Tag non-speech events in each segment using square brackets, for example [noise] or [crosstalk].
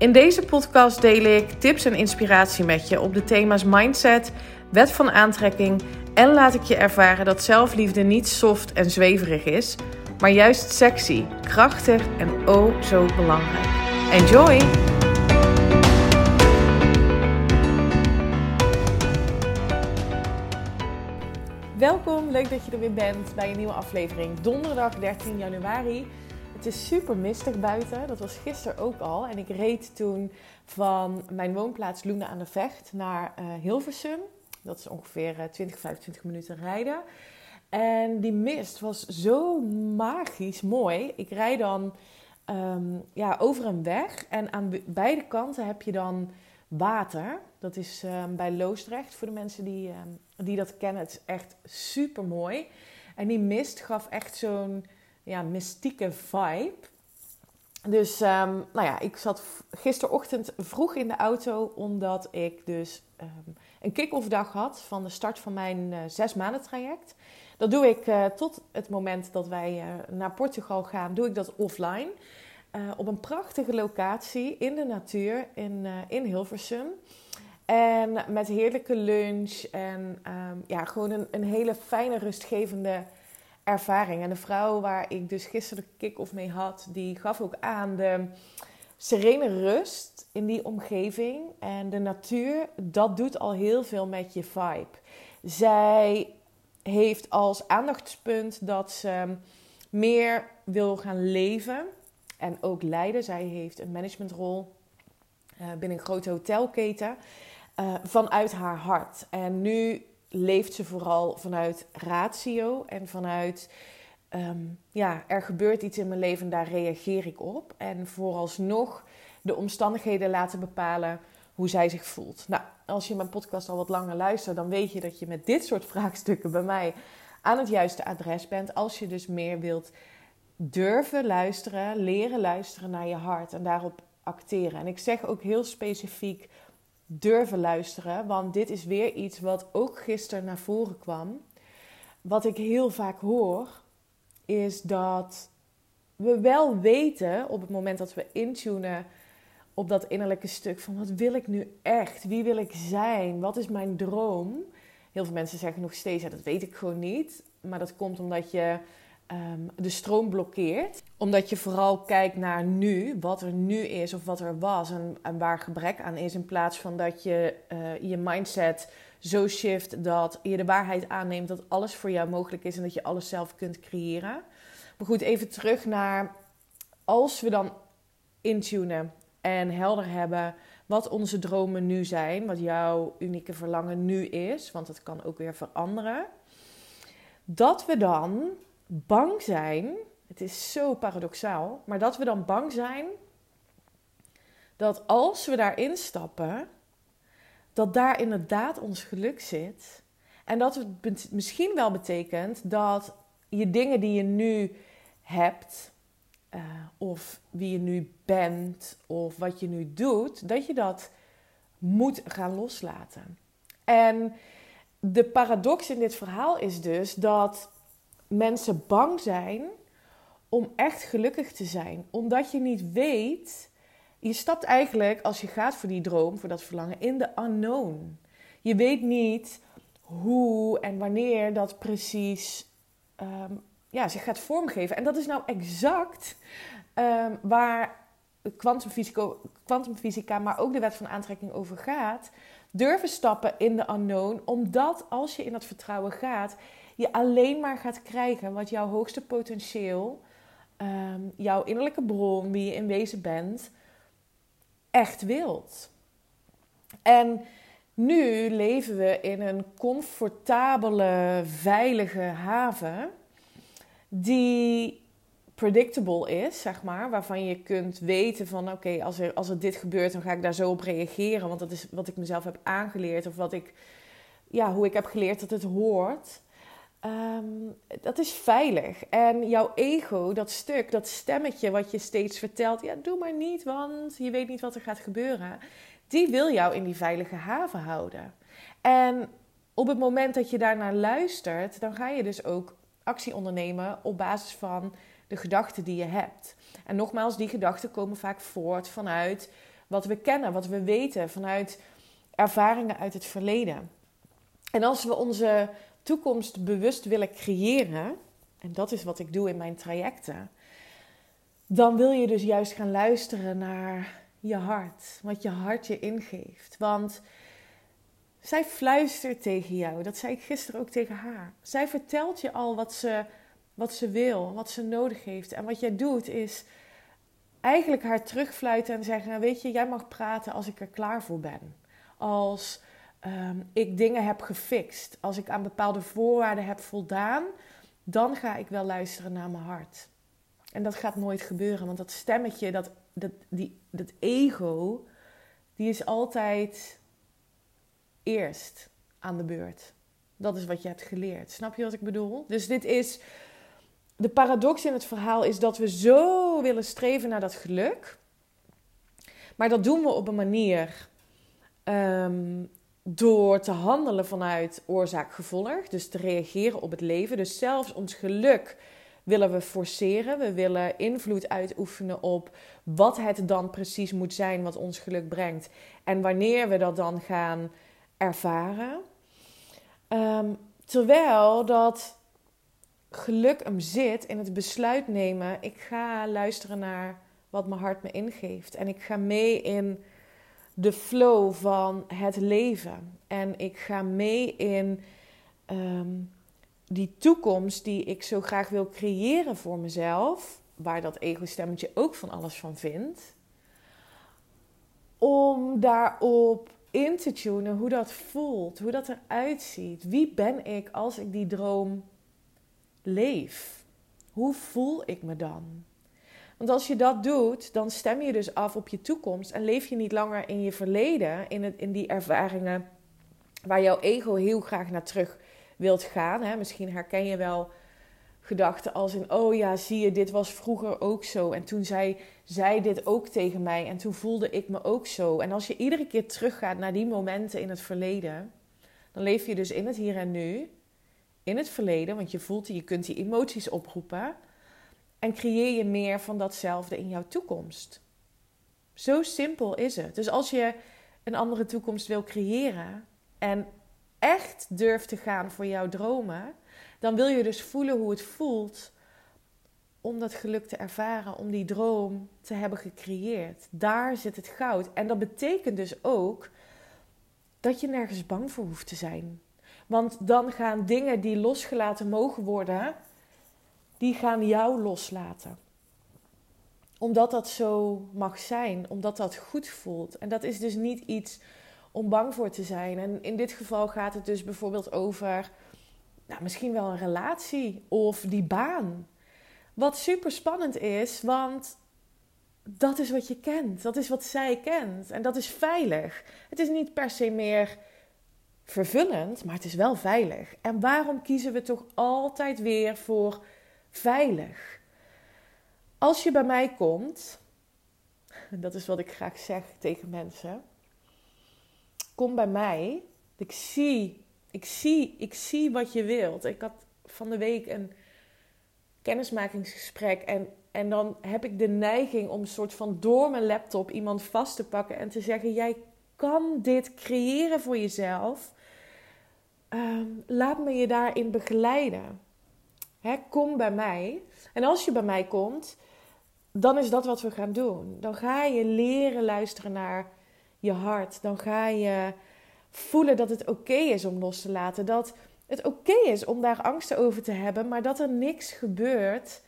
In deze podcast deel ik tips en inspiratie met je op de thema's mindset, wet van aantrekking en laat ik je ervaren dat zelfliefde niet soft en zweverig is, maar juist sexy, krachtig en oh zo belangrijk. Enjoy! Welkom, leuk dat je er weer bent bij een nieuwe aflevering. Donderdag 13 januari. Het is super mistig buiten. Dat was gisteren ook al. En ik reed toen van mijn woonplaats Loenen aan de Vecht naar uh, Hilversum. Dat is ongeveer 20, eh, 25 minuten rijden. En die mist was zo magisch mooi. Ik rijd dan ehm, ja, over een weg en aan beide kanten heb je dan water. Dat is um, bij Loosdrecht voor de mensen die, um, die dat kennen. Het is echt super mooi. En die mist gaf echt zo'n ja, mystieke vibe. Dus nou ja, ik zat gisterochtend vroeg in de auto omdat ik dus een kick-off dag had van de start van mijn uh, zes maanden traject. Dat doe ik uh, tot het moment dat wij uh, naar Portugal gaan, doe ik dat offline. op een prachtige locatie in de natuur in, in Hilversum. En met heerlijke lunch en um, ja, gewoon een, een hele fijne, rustgevende ervaring. En de vrouw waar ik dus gisteren kick-off mee had, die gaf ook aan de serene rust in die omgeving en de natuur, dat doet al heel veel met je vibe. Zij heeft als aandachtspunt dat ze meer wil gaan leven en ook leiden. Zij heeft een managementrol uh, binnen een grote hotelketen uh, vanuit haar hart. En nu leeft ze vooral vanuit ratio en vanuit um, ja, er gebeurt iets in mijn leven, daar reageer ik op. En vooralsnog de omstandigheden laten bepalen hoe zij zich voelt. Nou, als je mijn podcast al wat langer luistert, dan weet je dat je met dit soort [laughs] vraagstukken bij mij aan het juiste adres bent. Als je dus meer wilt durven luisteren, leren luisteren naar je hart en daarop acteren. En ik zeg ook heel specifiek durven luisteren, want dit is weer iets wat ook gisteren naar voren kwam. Wat ik heel vaak hoor, is dat we wel weten op het moment dat we intunen op dat innerlijke stuk van wat wil ik nu echt? Wie wil ik zijn? Wat is mijn droom? Heel veel mensen zeggen nog steeds, dat weet ik gewoon niet. Maar dat komt omdat je um, de stroom blokkeert. Omdat je vooral kijkt naar nu, wat er nu is of wat er was en, en waar gebrek aan is. In plaats van dat je uh, je mindset zo shift dat je de waarheid aanneemt dat alles voor jou mogelijk is en dat je alles zelf kunt creëren. Maar goed, even terug naar als we dan intunen en helder hebben wat onze dromen nu zijn, wat jouw unieke verlangen nu is, want het kan ook weer veranderen. Dat we dan bang zijn, het is zo paradoxaal, maar dat we dan bang zijn dat als we daarin stappen, dat daar inderdaad ons geluk zit. En dat het misschien wel betekent dat je dingen die je nu hebt, uh, of wie je nu bent, of wat je nu doet, dat je dat moet gaan loslaten. En de paradox in dit verhaal is dus dat mensen bang zijn om echt gelukkig te zijn, omdat je niet weet je stapt eigenlijk, als je gaat voor die droom, voor dat verlangen, in de unknown. Je weet niet hoe en wanneer dat precies um, ja, zich gaat vormgeven. En dat is nou exact um, waar kwantumfysica, maar ook de wet van aantrekking over gaat. Durven stappen in de unknown, omdat als je in dat vertrouwen gaat, je alleen maar gaat krijgen wat jouw hoogste potentieel, um, jouw innerlijke bron, wie je in wezen bent, echt wilt. En nu leven we in een comfortabele, veilige haven die predictable is, zeg maar, waarvan je kunt weten van oké, als, er, als dit gebeurt, dan ga ik daar zo op reageren, want dat is wat ik mezelf heb aangeleerd of wat ik, ja, hoe ik heb geleerd dat het hoort. Ehm, dat is veilig. En jouw ego, dat stuk, dat stemmetje wat je steeds vertelt, ja, doe maar niet, want je weet niet wat er gaat gebeuren. Die wil jou in die veilige haven houden. En op het moment dat je daarnaar luistert, dan ga je dus ook actie ondernemen op basis van de gedachten die je hebt. En nogmaals, die gedachten komen vaak voort vanuit wat we kennen, wat we weten, vanuit ervaringen uit het verleden. En als we onze toekomst bewust willen creëren, en dat is wat ik doe in mijn trajecten, dan wil je dus juist gaan luisteren naar je hart, wat je hart je ingeeft. Want zij fluistert tegen jou, dat zei ik gisteren ook tegen haar. Zij vertelt je al wat ze, wat ze wil, wat ze nodig heeft. En wat jij doet is eigenlijk haar terugfluiten en zeggen: Weet je, jij mag praten als ik er klaar voor ben. Als Ehm, ik dingen heb gefixt, als ik aan bepaalde voorwaarden heb voldaan, dan ga ik wel luisteren naar mijn hart. En dat gaat nooit gebeuren, want dat stemmetje, dat, dat, die, dat ego, die is altijd eerst aan de beurt. Dat is wat je hebt geleerd. Snap je wat ik bedoel? Dus dit is. De paradox in het verhaal is dat we zo willen streven naar dat geluk. Maar dat doen we op een manier ehm, door te handelen vanuit oorzaak-gevolg, dus te reageren op het leven. Dus zelfs ons geluk willen we forceren. We willen invloed uitoefenen op wat het dan precies moet zijn wat ons geluk brengt. En wanneer we dat dan gaan ervaren. Ehm, terwijl dat geluk hem zit in het besluit nemen. Ik ga luisteren naar wat mijn hart me ingeeft. En ik ga mee in de flow van het leven. En ik ga mee in ehm, die toekomst die ik zo graag wil creëren voor mezelf. Waar dat ego-stemmetje ook van alles van vindt. Om daarop in te tunen hoe dat voelt, hoe dat eruit ziet. Wie ben ik als ik die droom leef? Hoe voel ik me dan? Want als je dat doet, dan stem je dus af op je toekomst en leef je niet langer in je verleden, in, het, in die ervaringen waar jouw ego heel graag naar terug wilt gaan. Hè? Misschien herken je wel gedachten als in: oh ja, zie je, dit was vroeger ook zo. En toen zei zij dit ook tegen mij en toen voelde ik me ook zo. En als je iedere keer teruggaat naar die momenten in het verleden, dan leef je dus in het hier en nu, in het verleden, want je voelt, je kunt die emoties oproepen. En creëer je meer van datzelfde in jouw toekomst. Zo simpel is het. Dus als je een andere toekomst wil creëren en echt durft te gaan voor jouw dromen, dan wil je dus voelen hoe het voelt om dat geluk te ervaren, om die droom te hebben gecreëerd. Daar zit het goud. En dat betekent dus ook dat je nergens bang voor hoeft te zijn. Want dan gaan dingen die losgelaten mogen worden, die gaan jou loslaten. Omdat dat zo mag zijn, omdat dat goed voelt. En dat is dus niet iets om bang voor te zijn. En in dit geval gaat het dus bijvoorbeeld over nou, misschien wel een relatie of die baan. Wat super spannend is, want dat is wat je kent. Dat is wat zij kent. En dat is veilig. Het is niet per se meer vervullend, maar het is wel veilig. En waarom kiezen we toch altijd weer voor veilig. Als je bij mij komt, [laughs] dat is wat ik graag zeg tegen mensen. Kom bij mij. Ik zie, ik zie, ik zie wat je wilt. Ik had van de week een kennismakingsgesprek en, en dan heb ik de neiging om een soort van door mijn laptop iemand vast te pakken en te zeggen: Jij kan dit creëren voor jezelf. Ehm, laat me je daarin begeleiden kom bij mij. En als je bij mij komt, dan is dat wat we gaan doen. Dan ga je leren luisteren naar je hart. Dan ga je voelen dat het oké is om los te laten. Dat het oké is om daar angsten over te hebben, maar dat er niks gebeurt.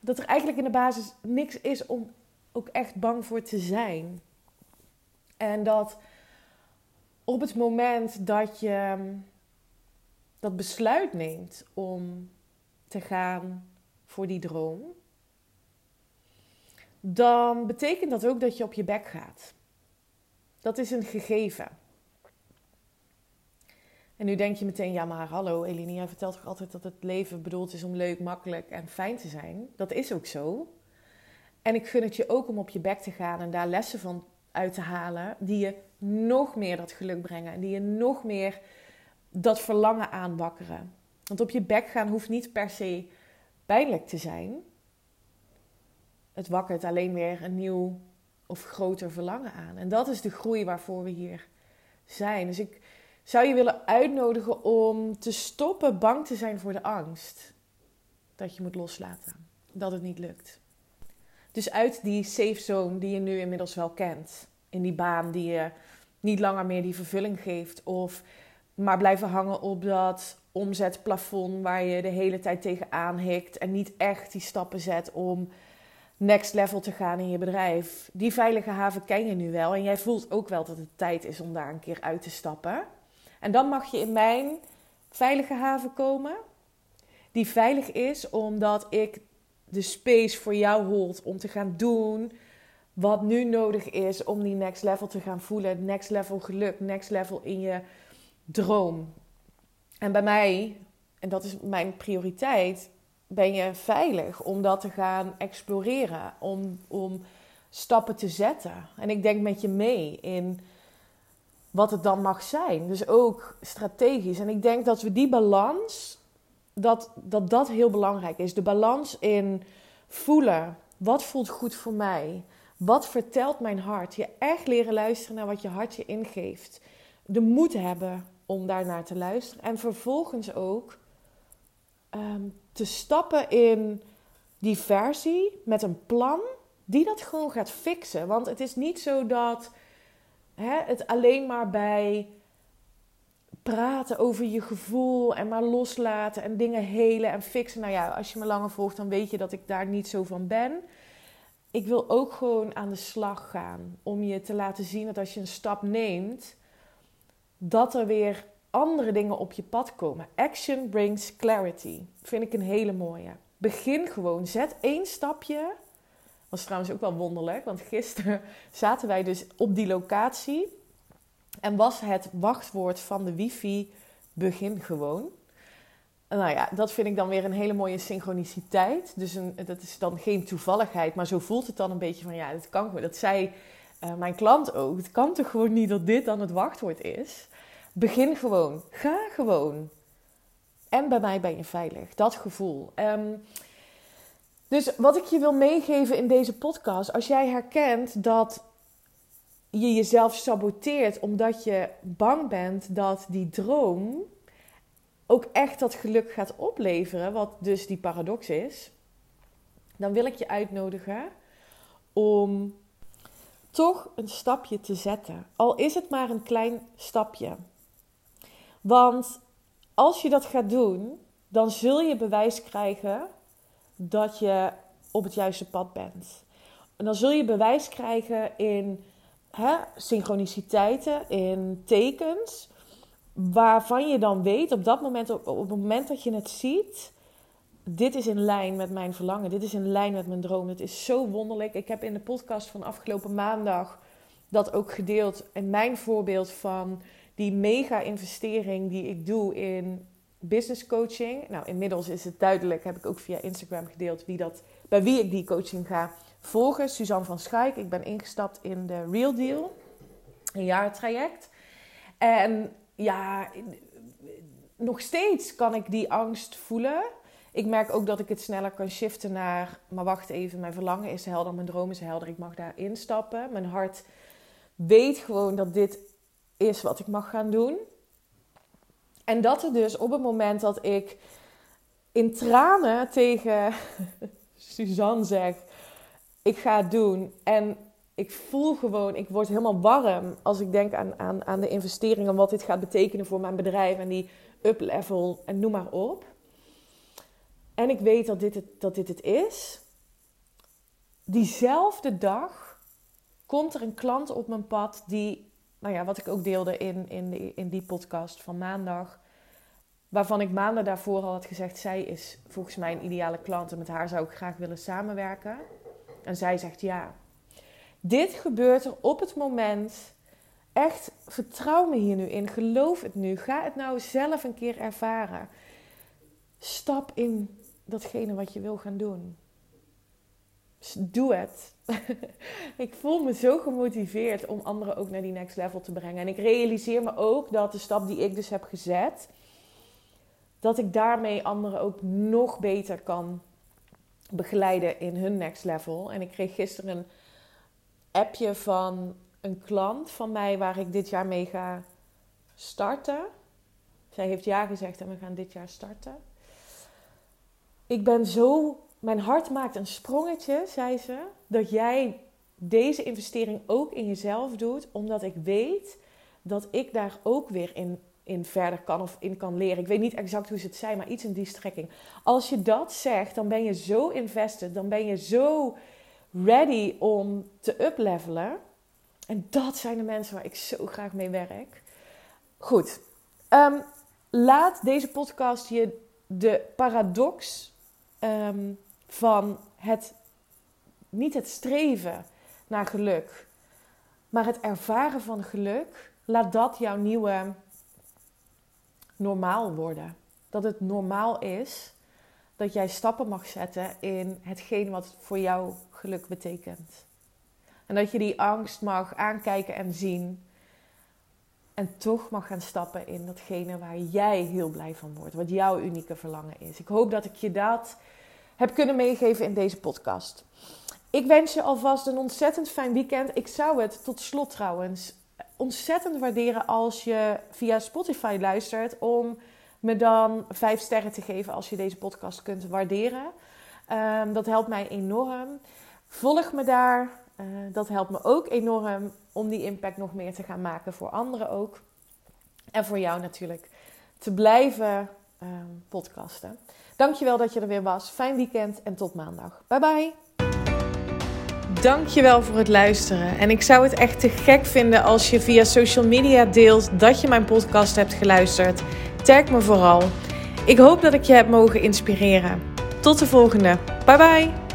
Dat er eigenlijk in de basis niks is om ook echt bang voor te zijn. En dat op het moment dat je dat besluit neemt om te gaan voor die droom, dan betekent dat ook dat je op je bek gaat. Dat is een gegeven. En nu denk je meteen, ja maar hallo Eline, jij vertelt toch altijd dat het leven bedoeld is om leuk, makkelijk en fijn te zijn. Dat is ook zo. En ik gun het je ook om op je bek te gaan en daar lessen van uit te halen die je nog meer dat geluk brengen en die je nog meer dat verlangen aanwakkeren. Want op je bek gaan hoeft niet per se pijnlijk te zijn. Het wakkert alleen weer een nieuw of groter verlangen aan. En dat is de groei waarvoor we hier zijn. Dus ik zou je willen uitnodigen om te stoppen bang te zijn voor de angst. Dat je moet loslaten. Dat het niet lukt. Dus uit die safe zone die je nu inmiddels wel kent. In die baan die je niet langer meer die vervulling geeft. Of maar blijven hangen op dat omzetplafond waar je de hele tijd tegenaan hikt. En niet echt die stappen zet om next level te gaan in je bedrijf. Die veilige haven ken je nu wel. En jij voelt ook wel dat het tijd is om daar een keer uit te stappen. En dan mag je in mijn veilige haven komen. Die veilig is omdat ik de space voor jou hold om te gaan doen wat nu nodig is om die next level te gaan voelen. Next level geluk, next level in je droom. En bij mij, en dat is mijn prioriteit, ben je veilig om dat te gaan exploreren, om, om stappen te zetten. En ik denk met je mee in wat het dan mag zijn. Dus ook strategisch. En ik denk dat we die balans, dat dat, dat heel belangrijk is. De balans in voelen, wat voelt goed voor mij? Wat vertelt mijn hart? Je echt leren luisteren naar wat je hart je ingeeft. De moed hebben om daar naar te luisteren. En vervolgens ook ehm, te stappen in die versie met een plan die dat gewoon gaat fixen. Want het is niet zo dat hè, het alleen maar bij praten over je gevoel en maar loslaten en dingen helen en fixen. Nou ja, als je me langer volgt, dan weet je dat ik daar niet zo van ben. Ik wil ook gewoon aan de slag gaan om je te laten zien dat als je een stap neemt, dat er weer andere dingen op je pad komen. Action brings clarity. Vind ik een hele mooie. Begin gewoon. Zet één stapje. Was trouwens ook wel wonderlijk, want gisteren [laughs] zaten wij dus op die locatie. En was het wachtwoord van de wifi begin gewoon. Nou ja, dat vind ik dan weer een hele mooie synchroniciteit. Dus een, dat is dan geen toevalligheid, maar zo voelt het dan een beetje van ja, dat kan gewoon. Dat zei uh, mijn klant ook. Het kan toch gewoon niet dat dit dan het wachtwoord is. Begin gewoon. Ga gewoon. En bij mij ben je veilig. Dat gevoel. Um, dus wat ik je wil meegeven in deze podcast, als jij herkent dat je jezelf saboteert omdat je bang bent dat die droom ook echt dat geluk gaat opleveren, wat dus die paradox is, dan wil ik je uitnodigen om toch een stapje te zetten. Al is het maar een klein stapje. Want als je dat gaat doen, dan zul je bewijs krijgen dat je op het juiste pad bent. En dan zul je bewijs krijgen in hè, synchroniciteiten, in tekens, waarvan je dan weet op dat moment, op, op het moment dat je het ziet, dit is in lijn met mijn verlangen, dit is in lijn met mijn droom. Het is zo wonderlijk. Ik heb in de podcast van afgelopen maandag dat ook gedeeld. En mijn voorbeeld van die mega investering die ik doe in business coaching. Nou, inmiddels is het duidelijk, heb ik ook via Instagram gedeeld wie dat, bij wie ik die coaching ga volgen. Suzanne van Schaik. Ik ben ingestapt in de Real Deal, een jaartraject. En ja, nog steeds kan ik die angst voelen. Ik merk ook dat ik het sneller kan shiften naar, maar wacht even, mijn verlangen is helder, mijn droom is helder, ik mag daar instappen. Mijn hart weet gewoon dat dit is wat ik mag gaan doen. En dat er dus op het moment dat ik in tranen tegen [laughs] Suzanne zeg: Ik ga het doen. En ik voel gewoon, ik word helemaal warm als ik denk aan, aan, aan de investeringen, wat dit gaat betekenen voor mijn bedrijf en die up-level en noem maar op. En ik weet dat dit het, dat dit het is. Diezelfde dag komt er een klant op mijn pad die nou ja, wat ik ook deelde in, in, in die podcast van maandag. Waarvan ik maanden daarvoor al had gezegd: zij is volgens mij een ideale klant en met haar zou ik graag willen samenwerken. En zij zegt ja. Dit gebeurt er op het moment echt, vertrouw me hier nu in. Geloof het nu. Ga het nou zelf een keer ervaren. Stap in datgene wat je wil gaan doen. Doe het. [laughs] ik voel me zo gemotiveerd om anderen ook naar die next level te brengen. En ik realiseer me ook dat de stap die ik dus heb gezet, dat ik daarmee anderen ook nog beter kan begeleiden in hun next level. En ik kreeg gisteren een appje van een klant van mij waar ik dit jaar mee ga starten. Zij heeft ja gezegd en we gaan dit jaar starten. Ik ben zo, mijn hart maakt een sprongetje, zei ze, dat jij deze investering ook in jezelf doet, omdat ik weet dat ik daar ook weer in, in verder kan of in kan leren. Ik weet niet exact hoe ze het zijn, maar iets in die strekking. Als je dat zegt, dan ben je zo invested, dan ben je zo ready om te uplevelen. En dat zijn de mensen waar ik zo graag mee werk. Goed, ehm, laat deze podcast je de paradox um, van het, niet het streven naar geluk, maar het ervaren van geluk, laat dat jouw nieuwe normaal worden. Dat het normaal is dat jij stappen mag zetten in hetgeen wat voor jou geluk betekent. En dat je die angst mag aankijken en zien. En toch mag gaan stappen in datgene waar jij heel blij van wordt. Wat jouw unieke verlangen is. Ik hoop dat ik je dat heb kunnen meegeven in deze podcast. Ik wens je alvast een ontzettend fijn weekend. Ik zou het tot slot trouwens ontzettend waarderen als je via Spotify luistert. Om me dan vijf sterren te geven als je deze podcast kunt waarderen. Um, dat helpt mij enorm. Volg me daar. Uh, dat helpt me ook enorm om die impact nog meer te gaan maken voor anderen ook. En voor jou natuurlijk te blijven um, podcasten. Dankjewel dat je er weer was. Fijn weekend en tot maandag. Bye bye. Dankjewel voor het luisteren. En ik zou het echt te gek vinden als je via social media deelt dat je mijn podcast hebt geluisterd. Tag me vooral. Ik hoop dat ik je heb mogen inspireren. Tot de volgende. Bye bye.